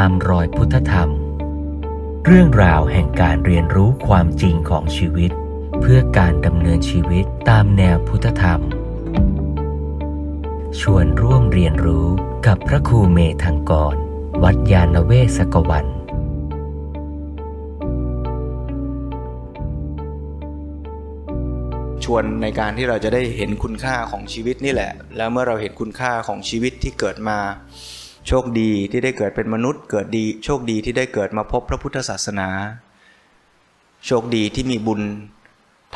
ตามรอยพุทธธรรม เรื่องราวแห่งการเรียนรู้ความจริงของชีวิต เพื่อการดำเนินชีวิตตามแนวพุทธธรรม ชวนร่วมเรียนรู้กับพระครูเมธังกร วัดยาณเวศกวันชวนในการที่เราจะได้เห็นคุณค่าของชีวิตนี่แหละ แล้วเมื่อเราเห็นคุณค่าของชีวิตที่เกิดมา โชคดีที่ได้เกิดเป็นมนุษย์ เกิดดีโชคดีที่ได้เกิดมาพบพระพุทธศาสนา โชคดีที่มีบุญ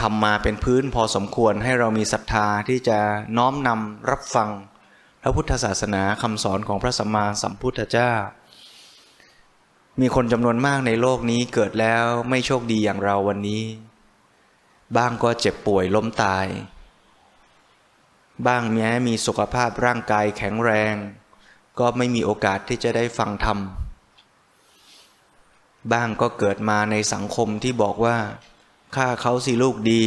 ทำมาเป็นพื้นพอสมควรให้เรามีศรัทธาที่จะน้อมนำรับฟัง พระพุทธศาสนาคำสอนของพระสัมมาสัมพุทธเจ้า มีคนจำนวนมากในโลกนี้เกิดแล้วไม่โชคดีอย่างเราวันนี้ บ้างก็เจ็บป่วยล้มตาย บ้างแม้มีสุขภาพร่างกายแข็งแรง ก็ไม่มีโอกาสที่จะได้ฟังธรรม บ้างก็เกิดมาในสังคมที่บอกว่าฆ่าเขาสิลูกดี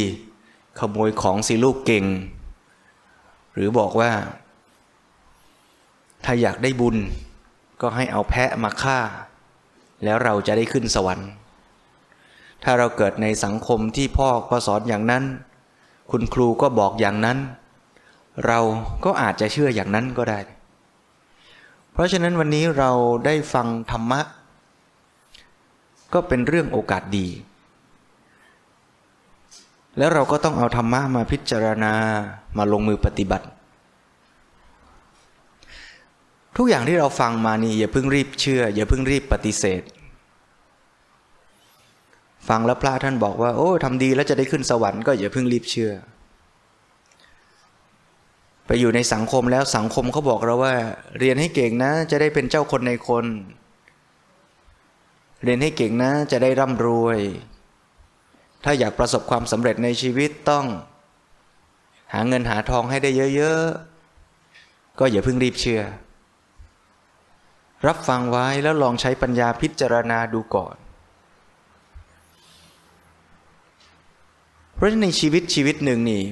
ขโมยของสิลูกเก่ง หรือบอกว่า ถ้าอยากได้บุญ ก็ให้เอาแพะมาฆ่า แล้วเราจะได้ขึ้นสวรรค์ ถ้าเราเกิดในสังคมที่พ่อก็สอนอย่างนั้น คุณครูก็บอกอย่างนั้น เราก็อาจจะเชื่ออย่างนั้นก็ได้ เพราะฉะนั้นวันนี้เราได้ฟังธรรมะ ก็เป็นเรื่องโอกาสดี แล้วเราก็ต้องเอาธรรมะมาพิจารณามาลงมือปฏิบัติ ทุกอย่างที่เราฟังมานี่อย่าเพิ่งรีบเชื่อ อย่าเพิ่งรีบปฏิเสธ ฟังแล้วพระท่านบอกว่า โอ้ทำดีแล้วจะได้ขึ้นสวรรค์ก็อย่าเพิ่งรีบเชื่อ ไปอยู่ในสังคมแล้วสังคมเขาบอกเราว่า เรียนให้เก่งนะ จะได้เป็นเจ้าคนในคน เรียนให้เก่งนะ จะได้ร่ำรวย ถ้าอยากประสบความสำเร็จในชีวิตต้อง หาเงินหาทองให้ได้เยอะๆ ก็อย่าเพิ่งรีบเชื่อ รับฟังไว้แล้วลองใช้ปัญญาพิจารณาดูก่อน เพราะในชีวิตชีวิตหนึ่งนี่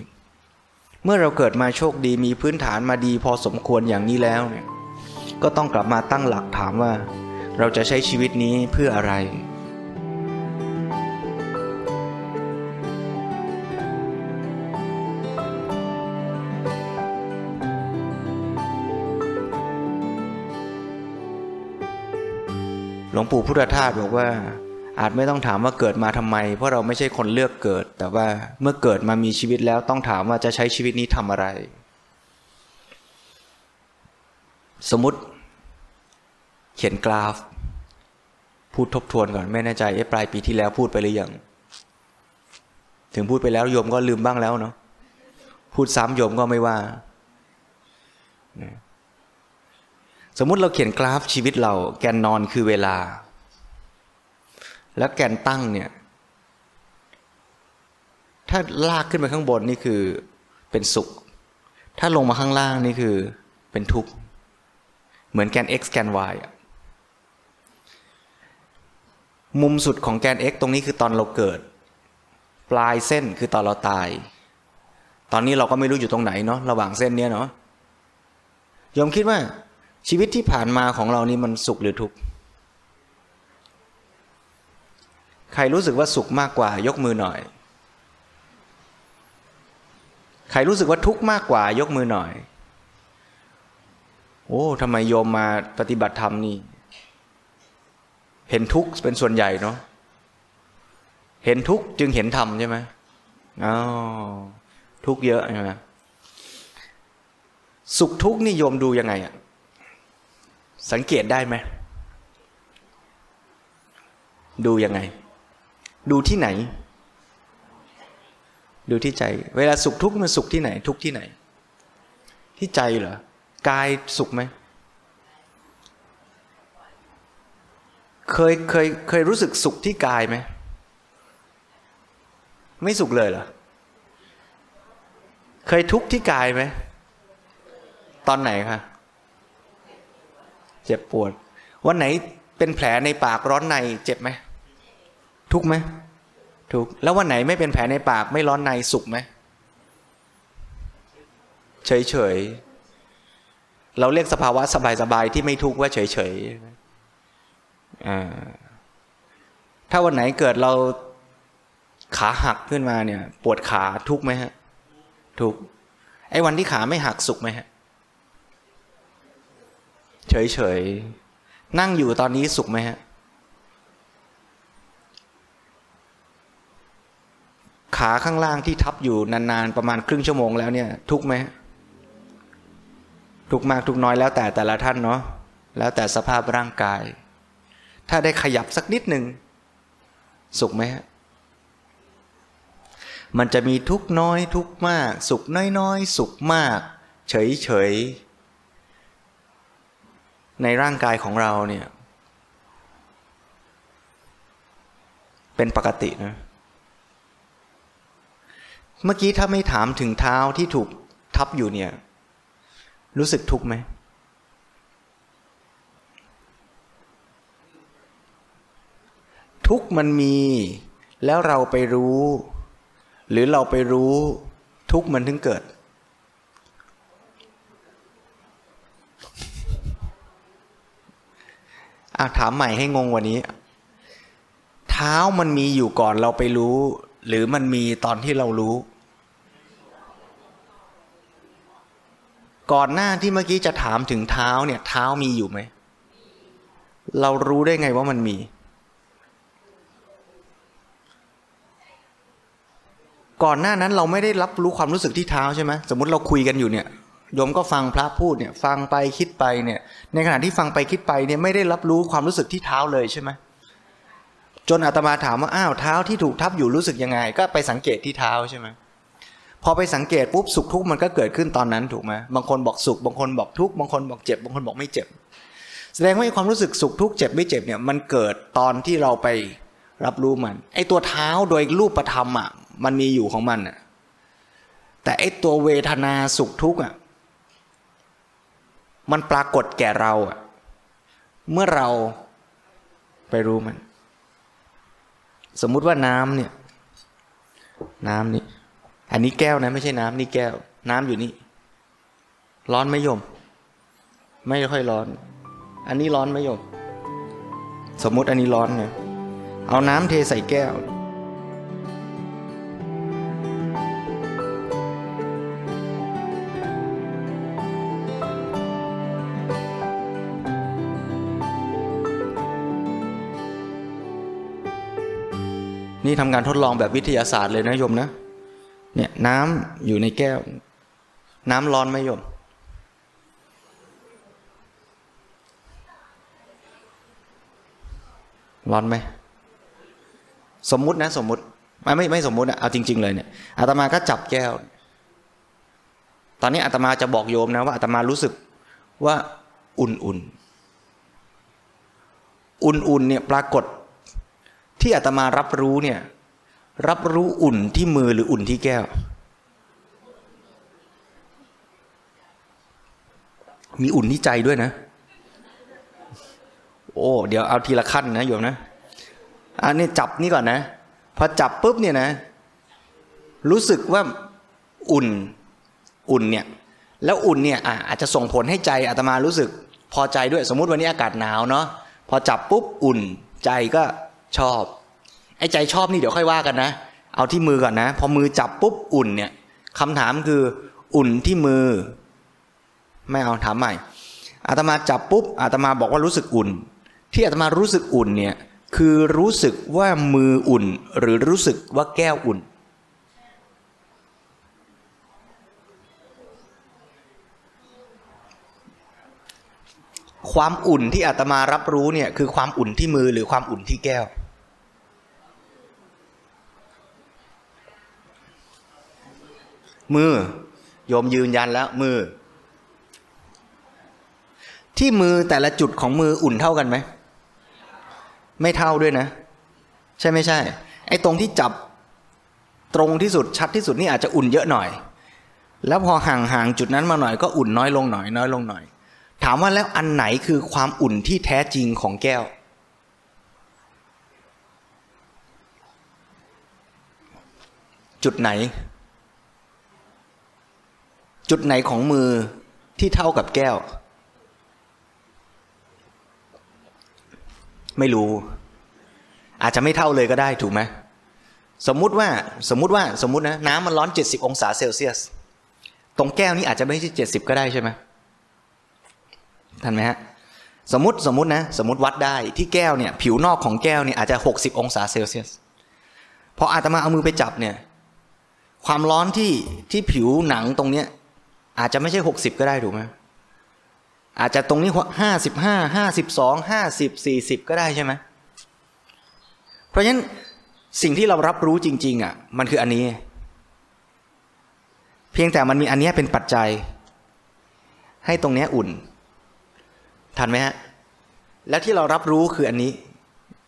เมื่อเราเกิดมาโชคดีมีพื้นฐานมาดีพอสมควรอย่างนี้แล้วเนี่ยก็ต้องกลับมาตั้งหลักถามว่า เราจะใช้ชีวิตนี้เพื่ออะไร หลวงปู่พุทธทาสบอกว่า อาจไม่ต้องถามว่าเกิดมาทำไม เพราะเราไม่ใช่คนเลือกเกิด แต่ว่าเมื่อเกิดมามีชีวิตแล้วต้องถามว่าจะใช้ชีวิตนี้ทำอะไร สมมติ เขียนกราฟ พูดทบทวนก่อนไม่แน่ใจเอ๊ะปลายปีที่แล้วพูดไปหรือยังถึงพูดไปแล้วโยมก็ลืมบ้างแล้วเนาะพูดซ้ำโยมก็ไม่ว่า สมมุติเราเขียนกราฟชีวิตเราแกนนอนคือเวลา แล้วแกนตั้งเนี่ย ถ้าลากขึ้นไปข้างบนนี่คือเป็นสุข ถ้าลงมาข้างล่างนี่คือเป็นทุกข์ เหมือนแกน x แกน y อะมุมสุดของแกน x ตรงนี้คือตอนเราเกิด ปลายเส้นคือตอนเราตาย ตอนนี้เราก็ไม่รู้อยู่ตรงไหนเนาะระหว่างเส้นเนี้ยเนาะยมคิดว่าชีวิตที่ผ่านมาของเรานี่มันสุขหรือทุกข์ ใครรู้สึกว่าสุขมากกว่ายกมือหน่อย ใครรู้สึกว่าทุกข์มากกว่ายกมือหน่อย โอ้ทำไมโยมมาปฏิบัติธรรมนี่ เห็นทุกข์เป็นส่วนใหญ่เนาะ เห็นทุกข์จึงเห็นธรรมใช่ไหมอ๋อทุกข์เยอะใช่ไหมสุขทุกข์นี่โยมดูยังไงอะสังเกตได้ไหม ดูยังไง ดูที่ไหน ดูที่ใจ เวลาสุขทุกข์มันสุขที่ไหน ทุกข์ที่ไหน ที่ใจเหรอกายสุขไหมเคยเคยเคยรู้สึกสุขที่กายไหมไม่สุขเลยเหรอเคยทุกข์ที่กายไหมตอนไหนคะเจ็บปวด วันไหนเป็นแผลในปากร้อนในเจ็บไหม ทุกไหมทุกแล้ววันไหนไม่เป็นแผลในปากไม่ร้อนในสุขไหมเฉยเฉยเราเรียกสภาวะสบายๆที่ไม่ทุกข์ว่าเฉยๆถ้าวันไหนเกิดเราขาหักขึ้นมาเนี่ย ปวดขาทุกไหมฮะ ทุกไอ้วันที่ขาไม่หักสุขไหมฮะ เฉยเฉยนั่งอยู่ตอนนี้สุขไหมฮะ ขาข้างล่างที่ทับอยู่นานๆ ประมาณครึ่งชั่วโมงแล้วเนี่ย ทุกไหมทุกมากทุกน้อยแล้วแต่แต่ละท่านเนาะแล้วแต่สภาพร่างกาย ถ้าได้ขยับสักนิดหนึ่งสุขไหมฮะมันจะมีทุกน้อย ทุกมาก สุขน้อยๆ สุขมาก เฉยๆ ในร่างกายของเราเนี่ย เป็นปกตินะ เมื่อกี้ถ้าไม่ถามถึงเท้าที่ถูกทับอยู่เนี่ย รู้สึกทุกข์ไหมทุกข์มันมี แล้วเราไปรู้ หรือเราไปรู้ทุกข์มันถึงเกิด อาถามใหม่ให้งงวันนี้ เท้ามันมีอยู่ก่อนเราไปรู้ หรือมันมีตอนที่เรารู้ ก่อนหน้าที่เมื่อกี้จะถามถึงเท้าเนี่ยเท้ามีอยู่ไหม เรารู้ได้ไงว่ามันมี ก่อนหน้านั้นเราไม่ได้รับรู้ความรู้สึกที่เท้าใช่ไหมสมมติเราคุยกันอยู่เนี่ยโยมก็ฟังพระพูดเนี่ย ฟังไปคิดไปเนี่ย ในขณะที่ฟังไปคิดไปเนี่ยไม่ได้รับรู้ความรู้สึกที่เท้าเลยใช่ไหม จนอาตมาถามว่าอ้าวเท้าที่ถูกทับอยู่รู้สึกยังไง ก็ไปสังเกตที่เท้าใช่ไหมพอไปสังเกตปุ๊บสุขทุกข์มันก็เกิดขึ้นตอนนั้นถูกไหมบางคนบอกสุข บางคนบอกทุกข์บางคนบอกเจ็บบางคนบอกไม่เจ็บ แสดงว่าความรู้สึกสุขทุกข์เจ็บไม่เจ็บเนี่ยมันเกิดตอนที่เราไปรับรู้มัน ไอตัวเท้าโดยรูปธรรมอะมันมีอยู่ของมันอะแต่ไอตัวเวทนาสุขทุกข์อะมันปรากฏแก่เราอะเมื่อเราไปรู้มัน สมมุติว่าน้ำเนี่ย น้ำนี่ อันนี้แก้วนะ ไม่ใช่น้ำนี่แก้ว น้ำอยู่นี่ ร้อนไม่ยม ไม่ค่อยร้อน อันนี้ร้อนไม่ยม สมมุติอันนี้ร้อนนะเอาน้ำเทใส่แก้ว นี่ทำการทดลองแบบวิทยาศาสตร์เลยนะโยมนะ เนี่ยน้ำอยู่ในแก้ว น้ำร้อนไหมโยม ร้อนไหม สมมุตินะ สมมุติ ไม่ไม่ไม่สมมุติอะเอาจริง ๆ เลยเนี่ยอาตมาก็จับแก้ว ตอนนี้อาตมาจะบอกโยมนะว่าอาตมารู้สึกว่าอุ่นๆ อุ่นๆเนี่ยปรากฏ ที่อาตมารับรู้เนี่ย รับรู้อุ่นที่มือหรืออุ่นที่แก้ว มีอุ่นที่ใจด้วยนะ โอ้เดี๋ยวเอาทีละขั้นนะโยมนะอันนี้จับนี่ก่อนนะพอจับปุ๊บเนี่ยนะ รู้สึกว่าอุ่นอุ่นเนี่ย แล้วอุ่นเนี่ยอาจจะส่งผลให้ใจอาตมารู้สึกพอใจด้วยสมมุติวันนี้อากาศหนาวเนาะพอจับปุ๊บอุ่นใจก็ ชอบ ไอ้ใจชอบนี่เดี๋ยวค่อยว่ากันนะ เอาที่มือก่อนนะ พอมือจับปุ๊บอุ่นเนี่ยคำถามคือ อุ่นที่มือ ไม่เอาถามใหม่อาตมาจับปุ๊บอาตมาบอกว่ารู้สึกอุ่น ที่อาตมารู้สึกอุ่นเนี่ยคือรู้สึกว่ามืออุ่น หรือรู้สึกว่าแก้วอุ่น ความอุ่นที่อาตมารับรู้เนี่ยคือความอุ่นที่มือหรือความอุ่นที่แก้ว มือ โยมยืนยันแล้วมือ ที่มือแต่ละจุดของมืออุ่นเท่ากันไหม ไม่เท่าด้วยนะ ใช่ไม่ใช่ ไอ้ตรงที่จับตรงที่สุดชัดที่สุดนี่อาจจะอุ่นเยอะหน่อย แล้วพอห่างห่างจุดนั้นมาหน่อยก็อุ่นน้อยลงหน่อยน้อยลงหน่อย ถามว่าแล้วอันไหนคือความอุ่นที่แท้จริงของแก้วจุดไหน จุดไหนของมือที่เท่ากับแก้ว ไม่รู้ อาจจะไม่เท่าเลยก็ได้ถูกไหมสมมุติว่าสมมุติว่าสมมุตินะน้ำมันร้อน 70 องศาเซลเซียส ตรงแก้วนี้อาจจะไม่ใช่70 ก็ได้ใช่ไหมทันไหมฮะสมมติสมมตินะสมมติวัดได้ที่แก้วเนี่ยผิวนอกของแก้วเนี่ยอาจจะ 60 องศาเซลเซียสพออาตมาเอามือไปจับเนี่ยความร้อนที่ที่ผิวหนังตรงเนี้ย อาจจะไม่ใช่60ก็ได้ถูกไหมอาจจะตรงนี้ห้าสิบห้าห้าสิบสองห้าสิบสี่สิบก็ได้ใช่ไหมเพราะฉะนั้นสิ่งที่เรารับรู้จริง ๆ อะ มันคืออันนี้ เพียงแต่มันมีอันนี้เป็นปัจจัย ให้ตรงนี้อุ่น ทันไหมฮะ แล้วที่เรารับรู้คืออันนี้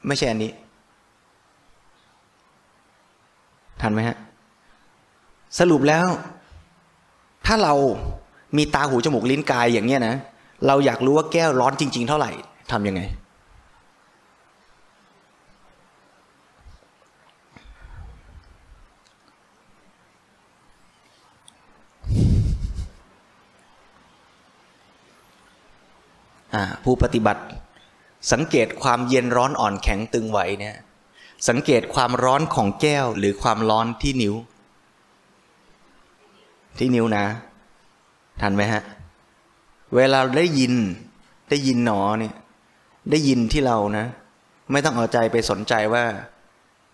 ไม่ใช่อันนี้ ทันไหมฮะ สรุปแล้ว ถ้าเรามีตาหูจมูกลิ้นกายอย่างเนี้ยนะเราอยากรู้ว่าแก้วร้อนจริง ๆ เท่าไหร่ทำยังไง ผู้ปฏิบัติ สังเกตความเย็นร้อนอ่อนแข็งตึงไหวเนี่ย สังเกตความร้อนของแก้วหรือความร้อนที่นิ้ว ที่นิ้วนะ ทันไหมฮะ เวลาได้ยิน ได้ยินหนอเนี่ย ได้ยินที่เรานะ ไม่ต้องเอาใจไปสนใจว่า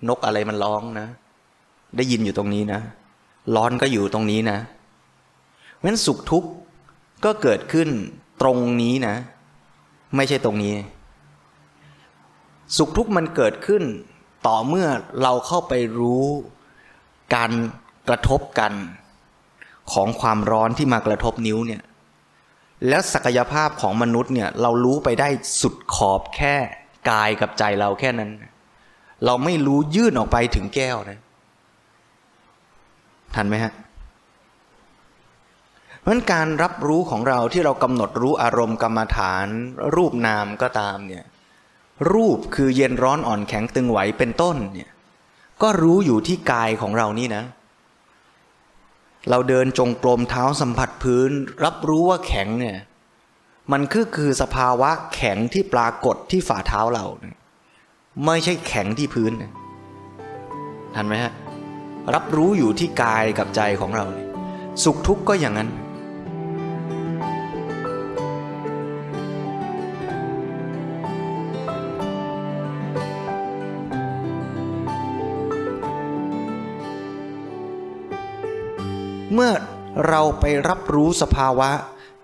นกอะไรมันร้องนะ ได้ยินอยู่ตรงนี้นะ ร้อนก็อยู่ตรงนี้นะเพราะฉะนั้นสุขทุกข์ก็เกิดขึ้นตรงนี้นะ ไม่ใช่ตรงนี้ สุขทุกข์มันเกิดขึ้น ต่อเมื่อเราเข้าไปรู้การกระทบกัน ของความร้อนที่มากระทบนิ้วเนี่ยแล้วศักยภาพของมนุษย์เนี่ยเรารู้ไปได้สุดขอบแค่กายกับใจเราแค่นั้น เราไม่รู้ยื่นออกไปถึงแก้วนะทันไหมฮะเพราะการรับรู้ของเราที่เรากำหนดรู้อารมณ์กรรมฐาน รูปนามก็ตามเนี่ยรูปคือเย็นร้อนอ่อนแข็งตึงไหวเป็นต้นเนี่ยก็รู้อยู่ที่กายของเรานี่นะ เราเดินจงกรมเท้าสัมผัสพื้น รับรู้ว่าแข็งเนี่ยมันคือคือสภาวะแข็งที่ปรากฏที่ฝ่าเท้าเรา ไม่ใช่แข็งที่พื้นทันไหมฮะรับรู้อยู่ที่กายกับใจของเรา สุขทุกข์ก็อย่างนั้น เมื่อเราไปรับรู้สภาวะ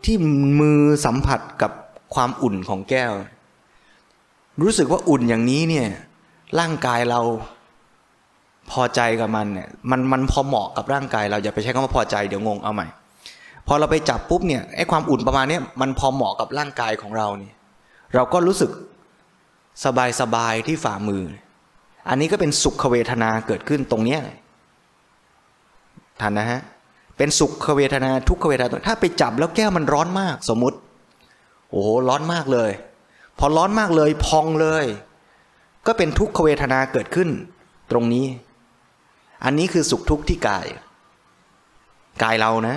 ที่มือสัมผัสกับความอุ่นของแก้ว รู้สึกว่าอุ่นอย่างนี้เนี่ยร่างกายเราพอใจกับมันเนี่ยมันมันพอเหมาะกับร่างกายเราอย่าไปใช้คำว่าพอใจเดี๋ยวงงเอาใหม่ พอเราไปจับปุ๊บเนี่ยไอ้ความอุ่นประมาณนี้มันพอเหมาะกับร่างกายของเราเนี่ยเราก็รู้สึกสบายสบายที่ฝ่ามือ อันนี้ก็เป็นสุขเวทนาเกิดขึ้นตรงเนี้ยทันนะฮะ เป็นสุขเวทนาทุกขเวทนาถ้าไปจับแล้วแก้วมันร้อนมาก สมมติ โอ้ร้อนมากเลย พอร้อนมากเลยพองเลย ก็เป็นทุกขเวทนาเกิดขึ้น ตรงนี้ อันนี้คือสุขทุกข์ที่กาย กายเรานะ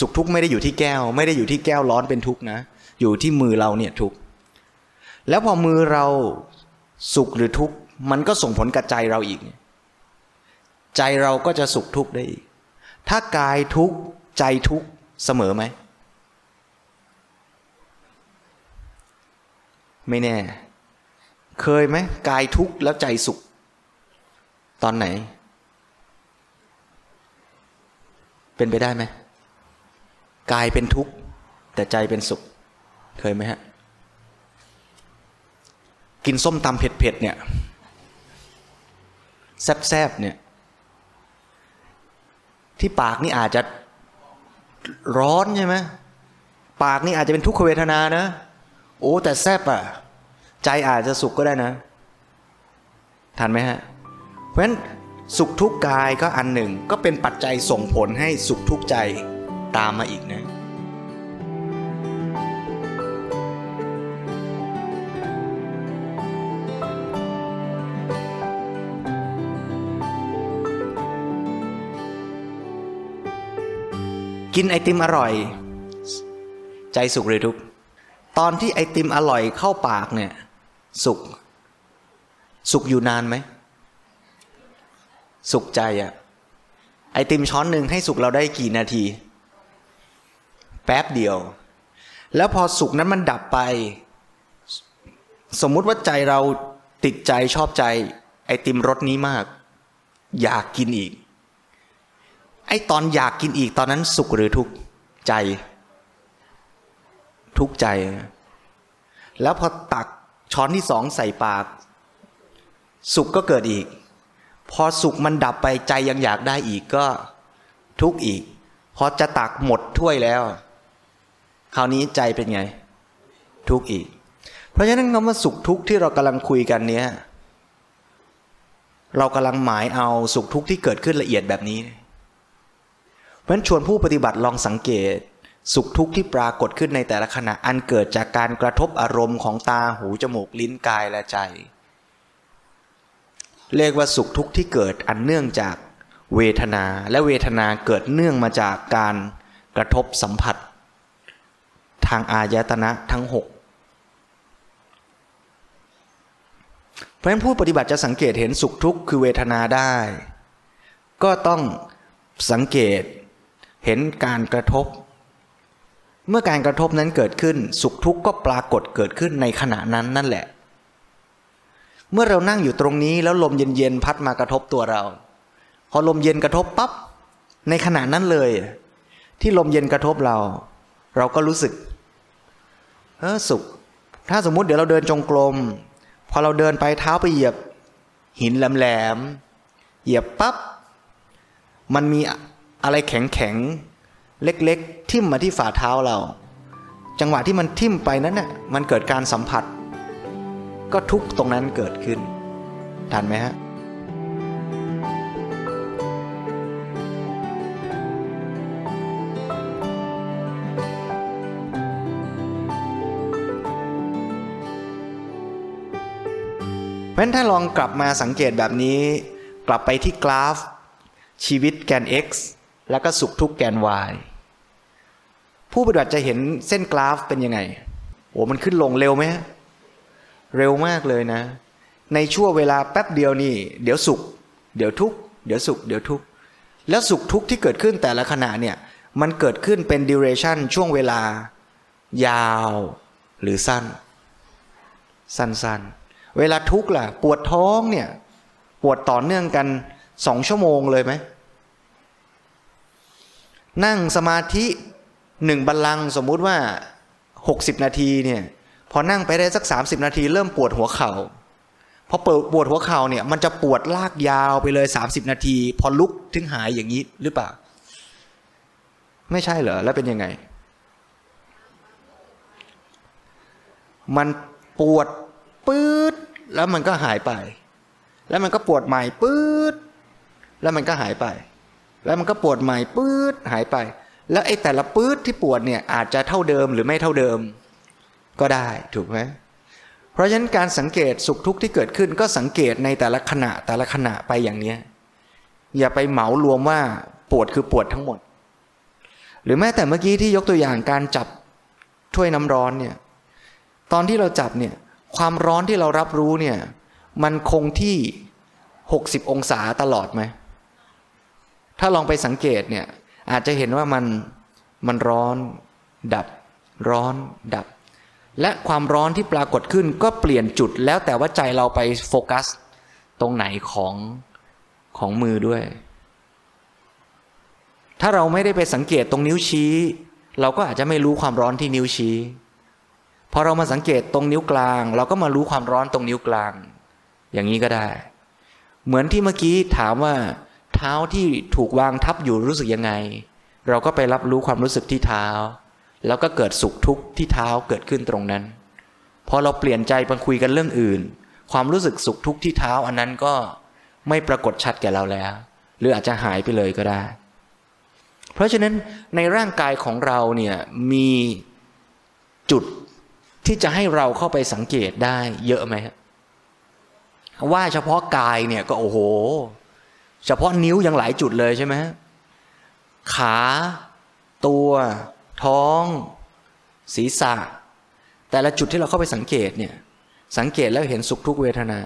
สุขทุกข์ไม่ได้อยู่ที่แก้ว ไม่ได้อยู่ที่แก้วร้อนเป็นทุกข์นะ อยู่ที่มือเราเนี่ยทุกข์แล้วพอมือเราสุขหรือทุกข์มันก็ส่งผลกับใจเราอีก ใจเราก็จะสุขทุกข์ได้อีก ถ้ากายทุกข์ใจทุกข์เสมอไหม ไม่แน่ เคยไหมกายทุกข์แล้วใจสุข ตอนไหน เป็นไปได้ไหมกายเป็นทุกข์แต่ใจเป็นสุข เคยไหมฮะ กินส้มตำเผ็ดๆเนี่ย แซบๆเนี่ย ที่ปากนี่อาจจะร้อนใช่ไหมปากนี่อาจจะเป็นทุกขเวทนานะ โอ้แต่แซบอะใจอาจจะสุขก็ได้นะ ทันไหมฮะ เพราะฉะนั้นสุขทุกกายก็อันหนึ่งก็เป็นปัจจัยส่งผลให้สุขทุกใจตามมาอีกนะ กินไอติมอร่อย ใจสุขหรือทุกตอนที่ไอติมอร่อยเข้าปากเนี่ย สุข สุขอยู่นานไหม สุขใจอะไอติมช้อนหนึ่งให้สุขเราได้กี่นาที แป๊บเดียว แล้วพอสุขนั้นมันดับไป สมมุติว่าใจเราติดใจชอบใจ ไอติมรสนี้มาก อยากกินอีก ไอ้ตอนอยากกินอีกตอนนั้นสุขหรือทุกข์ใจ ทุกข์ใจ แล้วพอตักช้อนที่สองใส่ปาก สุขก็เกิดอีก พอสุขมันดับไปใจยังอยากได้อีกก็ทุกข์อีก พอจะตักหมดถ้วยแล้ว คราวนี้ใจเป็นไง ทุกข์อีก เพราะฉะนั้นคำว่าสุขทุกข์ที่เรากำลังคุยกันเนี้ยเรากำลังหมายเอาสุขทุกข์ที่เกิดขึ้นละเอียดแบบนี้ ราะฉะนั้นชวนผู้ปฏิบัติลองสังเกต สุขทุกข์ที่ปรากฏขึ้นในแต่ละขณะอันเกิดจากการกระทบอารมณ์ของตาหูจมูกลิ้นกายและใจ เรียกว่าสุขทุกข์ที่เกิดอันเนื่องจากเวทนาและเวทนาเกิดเนื่องมาจากการกระทบสัมผัส ทางอายตนะทั้งหกเพราะฉะนั้นผู้ปฏิบัติจะสังเกตเห็นสุขทุกข์คือเวทนาได้ ก็ต้องสังเกต เห็นการกระทบ เมื่อการกระทบนั้นเกิดขึ้น สุขทุกข์ก็ปรากฏเกิดขึ้นในขณะนั้นนั่นแหละ เมื่อเรานั่งอยู่ตรงนี้แล้วลมเย็นๆพัดมากระทบตัวเรา พอลมเย็นกระทบปับ๊บในขณะนั้นเลย ที่ลมเย็นกระทบเรา เราก็รู้สึกเออสุข ถ้าสมมุติเดี๋ยวเราเดินจงกรมพอเราเดินไปเท้าไปเหยียบ หินแหลมๆเหยียบปับ๊บมันมี อะไรแข็งๆเล็กๆ ทิ่มมาที่ฝ่าเท้าเรา จังหวะที่มันทิ่มไปนั้นน่ะมันเกิดการสัมผัส ก็ทุกตรงนั้นเกิดขึ้นทันไหมฮะเพราะฉะนั้นถ้าลองกลับมาสังเกตแบบนี้ กลับไปที่กราฟ ชีวิตแกน x แล้วก็สุขทุกข์แกน y ผู้ปฏิบัติจะเห็นเส้นกราฟเป็นยังไงโอ้มันขึ้นลงเร็วไหมเร็วมากเลยนะ ในช่วงเวลาแป๊บเดียวนี่ เดี๋ยวสุข เดี๋ยวทุกข์เดี๋ยวสุข เดี๋ยวทุกข์แล้วสุขทุกข์ที่เกิดขึ้นแต่ละขณะเนี่ย มันเกิดขึ้นเป็น duration ช่วงเวลา ยาวหรือสั้น สั้นๆ เวลาทุกข์ล่ะ ปวดท้องเนี่ย ปวดต่อเนื่องกันสองชั่วโมงเลยไหม นั่งสมาธิหนึ่งบัลลังสมมุติว่าหกสิบนาทีเนี่ยพอนั่งไปได้สักสามสิบนาที เริ่มปวดหัวเขา่าพอปวดหัวเข่าเนี่ยมันจะปวดลากยาวไปเลยสามสิบนาที พอลุกถึงหายอย่างนี้หรือเปล่า ไม่ใช่เหรอแล้วเป็นยังไง มันปวดปื๊ดแล้วมันก็หายไป แล้วมันก็ปวดใหม่ปื๊ดแล้วมันก็หายไป แล้วมันก็ปวดใหม่ปื๊ดหายไป แล้วไอ้แต่ละปื๊ดที่ปวดเนี่ยอาจจะเท่าเดิมหรือไม่เท่าเดิม ก็ได้ถูกไหมเพราะฉะนั้นการสังเกตสุขทุกข์ที่เกิดขึ้นก็สังเกตในแต่ละขณะแต่ละขณะไปอย่างเนี้ยอย่าไปเหมารวมว่าปวดคือปวดทั้งหมด หรือแม้แต่เมื่อกี้ที่ยกตัวอย่างการจับถ้วยน้ำร้อนเนี่ยตอนที่เราจับเนี่ยความร้อนที่เรารับรู้เนี่ยมันคงที่หกสิบองศาตลอดไหม ถ้าลองไปสังเกตเนี่ยอาจจะเห็นว่ามันมันร้อนดับ ร้อนดับ และความร้อนที่ปรากฏขึ้นก็เปลี่ยนจุดแล้วแต่ว่าใจเราไปโฟกัส ตรงไหนของของมือด้วย ถ้าเราไม่ได้ไปสังเกตตรงนิ้วชี้ เราก็อาจจะไม่รู้ความร้อนที่นิ้วชี้พอเรามาสังเกตตรงนิ้วกลาง เราก็มารู้ความร้อนตรงนิ้วกลาง อย่างนี้ก็ได้ เหมือนที่เมื่อกี้ถามว่า เท้าที่ถูกวางทับอยู่รู้สึกยังไง เราก็ไปรับรู้ความรู้สึกที่เท้า แล้วก็เกิดสุขทุกข์ที่เท้าเกิดขึ้นตรงนั้นพอเราเปลี่ยนใจไปคุยกันเรื่องอื่น ความรู้สึกสุขทุกข์ที่เท้า อันนั้นก็ไม่ปรากฏชัดแก่เราแล้ว หรืออาจจะหายไปเลยก็ได้ เพราะฉะนั้นในร่างกายของเราเนี่ยมีจุดที่จะให้เราเข้าไปสังเกตได้เยอะไหมว่าเฉพาะกายเนี่ยก็โอ้โห เฉพาะนิ้วยังหลายจุดเลยใช่ไหมขา ตัว ท้อง ศีรษะ แต่ละจุดที่เราเข้าไปสังเกตเนี่ย สังเกตแล้วเห็นสุขทุกเวทนา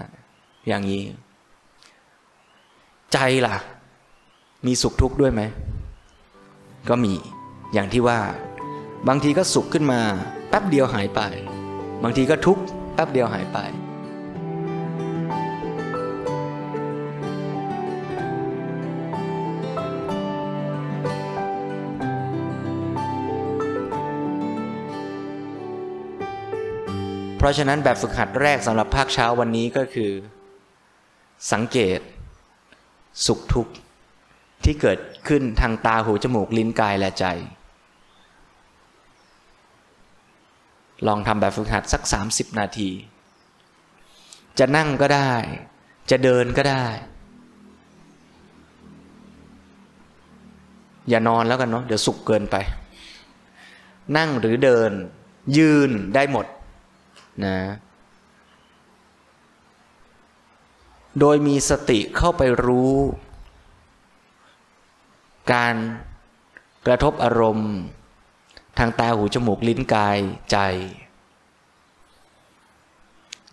อย่างนี้ ใจล่ะ มีสุขทุกข์ด้วยไหม ก็มีอย่างที่ว่า บางทีก็สุขขึ้นมา แป๊บเดียวหายไป บางทีก็ทุกข์แป๊บเดียวหายไป พราะฉะนั้นแบบฝึกหัดแรกสำหรับภาคเช้าวันนี้ก็คือ สังเกต สุขทุกข์ที่เกิดขึ้นทางตาหูจมูกลิ้นกายและใจ ลองทำแบบฝึกหัดสัก 30 นาที จะนั่งก็ได้ จะเดินก็ได้ อย่านอนแล้วกันเนาะเดี๋ยวสุกเกินไป นั่งหรือเดิน ยืนได้หมด นะ โดยมีสติเข้าไปรู้ การกระทบอารมณ์ ทางตาหูจมูกลิ้นกายใจ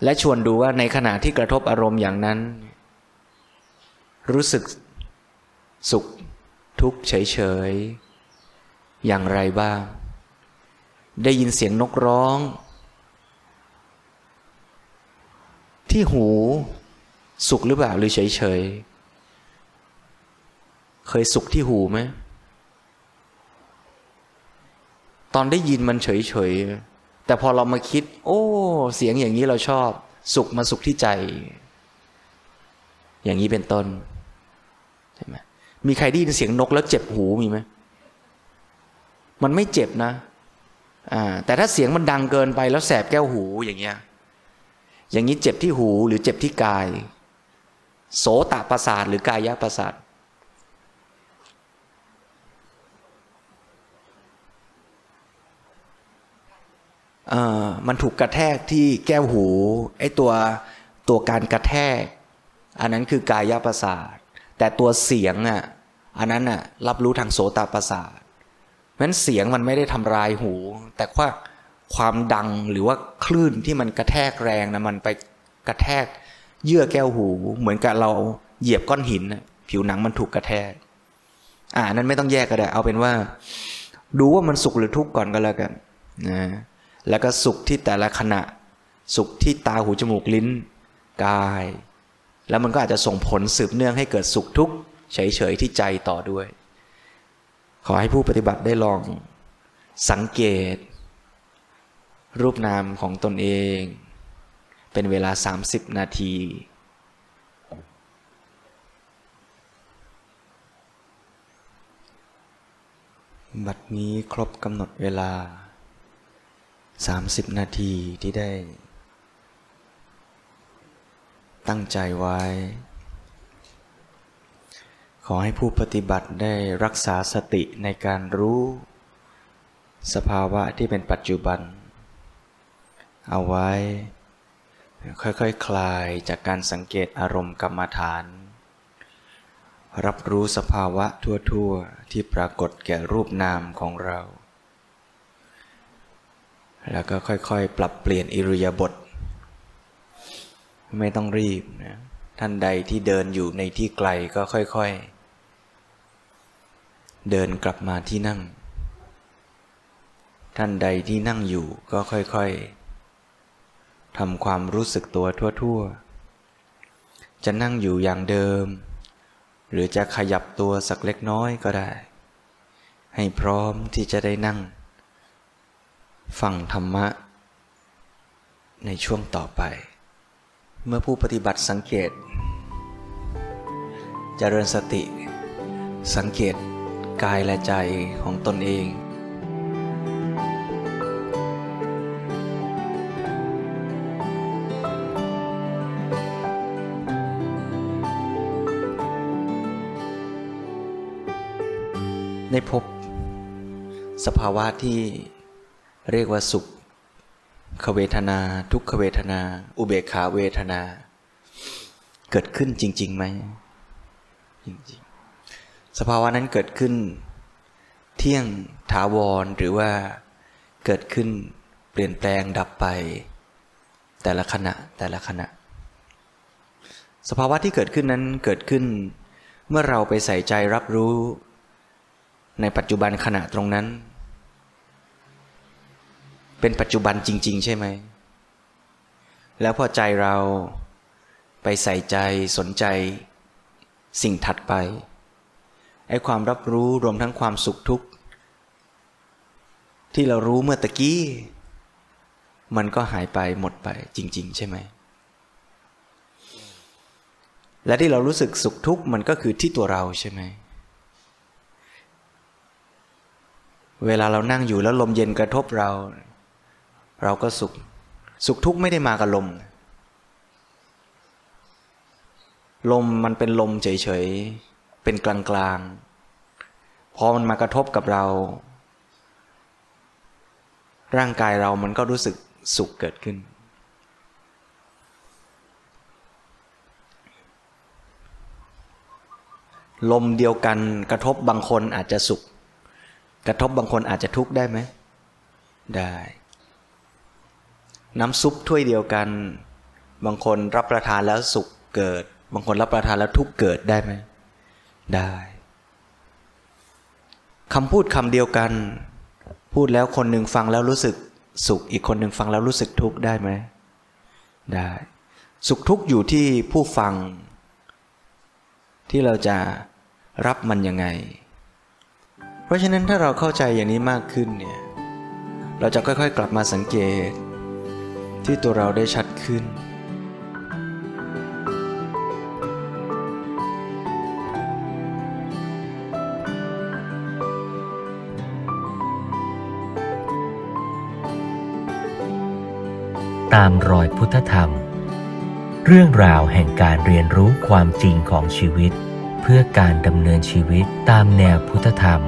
และชวนดูว่าในขณะที่กระทบอารมณ์อย่างนั้น รู้สึกสุขทุกข์เฉยๆอย่างไรบ้าง ได้ยินเสียงนกร้อง ที่หูสุขหรือเปล่าหรือเฉยเฉยเคยสุขที่หูไหมตอนได้ยินมันเฉยเฉยแต่พอเรามาคิด โอ้ เสียงอย่างนี้เราชอบ สุขมาสุขที่ใจ อย่างนี้เป็นต้นใช่ไหมมีใครได้ยินเสียงนกแล้วเจ็บหูมีไหมมันไม่เจ็บนะ อ่า แต่ถ้าเสียงมันดังเกินไปแล้วแสบแก้วหูอย่างเงี้ย อย่างนี้เจ็บที่หูหรือเจ็บที่กาย โสตประสาทหรือกายะประสาทมันถูกกระแทกที่แก้วหูไอ้ตัวตัวการกระแทก อันนั้นคือกายประสาท แต่ตัวเสียงอะอันนั้นอะรับรู้ทางโสตประสาทเพราะฉะนั้นเสียงมันไม่ได้ทำลายหู แต่ว่า ความดังหรือว่าคลื่นที่มันกระแทกแรงนะมันไปกระแทกเยื่อแก้วหู เหมือนกับเราเหยียบก้อนหินผิวหนังมันถูกกระแทก อ่านั้นไม่ต้องแยกก็ได้ เอาเป็นว่า ดูว่ามันสุขหรือทุกข์ก่อนก็แล้วกันนะแล้วก็สุขที่แต่ละขณะ สุขที่ตาหูจมูกลิ้นกาย แล้วมันก็อาจจะส่งผลสืบเนื่องให้เกิดสุขทุกข์เฉยๆที่ใจต่อด้วย ขอให้ผู้ปฏิบัติได้ลองสังเกต รูปนามของตนเอง เป็นเวลา 30 นาทีบัดนี้ครบกำหนดเวลา 30 นาทีที่ได้ ตั้งใจไว้ ขอให้ผู้ปฏิบัติได้รักษาสติในการรู้ สภาวะที่เป็นปัจจุบัน เอาไว้ ค่อยๆคคลายจากการสังเกตอารมณ์กรรมฐาน รับรู้สภาวะทั่วๆ ที่ปรากฏแก่รูปนามของเรา แล้วก็ค่อยๆ ปรับเปลี่ยนอิริยาบถไม่ต้องรีบนะท่านใดที่เดินอยู่ในที่ไกลก็ค่อยๆ เดินกลับมาที่นั่ง ท่านใดที่นั่งอยู่ก็ค่อยๆ ทำความรู้สึกตัวทั่ว ๆ จะนั่งอยู่อย่างเดิม หรือจะขยับตัวสักเล็กน้อยก็ได้ ให้พร้อมที่จะได้นั่ง ฟังธรรมะ ในช่วงต่อไป เมื่อผู้ปฏิบัติสังเกตจเจริญสติ สังเกตกายและใจของตนเอง ได้พบ สภาวะที่เรียกว่าสุขขเวทนา ทุกขเวทนา อุเบกขาเวทนา เกิดขึ้นจริงๆไหมจริงๆ สภาวะนั้นเกิดขึ้น เที่ยงถาวรหรือว่าเกิดขึ้นเปลี่ยนแปลงดับไป แต่ละขณะแต่ละขณะ สภาวะที่เกิดขึ้นนั้นเกิดขึ้น เมื่อเราไปใส่ใจรับรู้ ในปัจจุบันขณะตรงนั้น เป็นปัจจุบันจริง ๆ ใช่ไหม แล้วพอใจเราไปใส่ใจสนใจสิ่งถัดไป ไอ้ความรับรู้รวมทั้งความสุขทุกข์ ที่เรารู้เมื่อตะกี้ มันก็หายไปหมดไปจริง ๆ ใช่ไหม และที่เรารู้สึกสุขทุกข์มันก็คือที่ตัวเราใช่ไหม เวลาเรานั่งอยู่แล้วลมเย็นกระทบเรา เราก็สุข สุขทุกข์ไม่ได้มากับลม ลมมันเป็นลมเฉยๆ เป็นกลางๆ พอมันมากระทบกับเรา ร่างกายเรามันก็รู้สึกสุขเกิดขึ้น ลมเดียวกันกระทบบางคนอาจจะสุข กระทบบางคนอาจจะทุกข์ได้ไหม ได้ น้ำซุปถ้วยเดียวกัน บางคนรับประทานแล้วสุขเกิด บางคนรับประทานแล้วทุกข์เกิดได้ไหม ได้คำพูดคำเดียวกัน พูดแล้วคนหนึ่งฟังแล้วรู้สึกสุข อีกคนหนึ่งฟังแล้วรู้สึกทุกข์ได้ไหม ได้ สุขทุกข์อยู่ที่ผู้ฟัง ที่เราจะรับมันยังไง เพราะฉะนั้นถ้าเราเข้าใจอย่างนี้มากขึ้นเนี่ยเราจะค่อยๆ กลับมาสังเกต ที่ตัวเราได้ชัดขึ้น ตามรอยพุทธธรรม เรื่องราวแห่งการเรียนรู้ความจริงของชีวิต เพื่อการดำเนินชีวิตตามแนวพุทธธรรม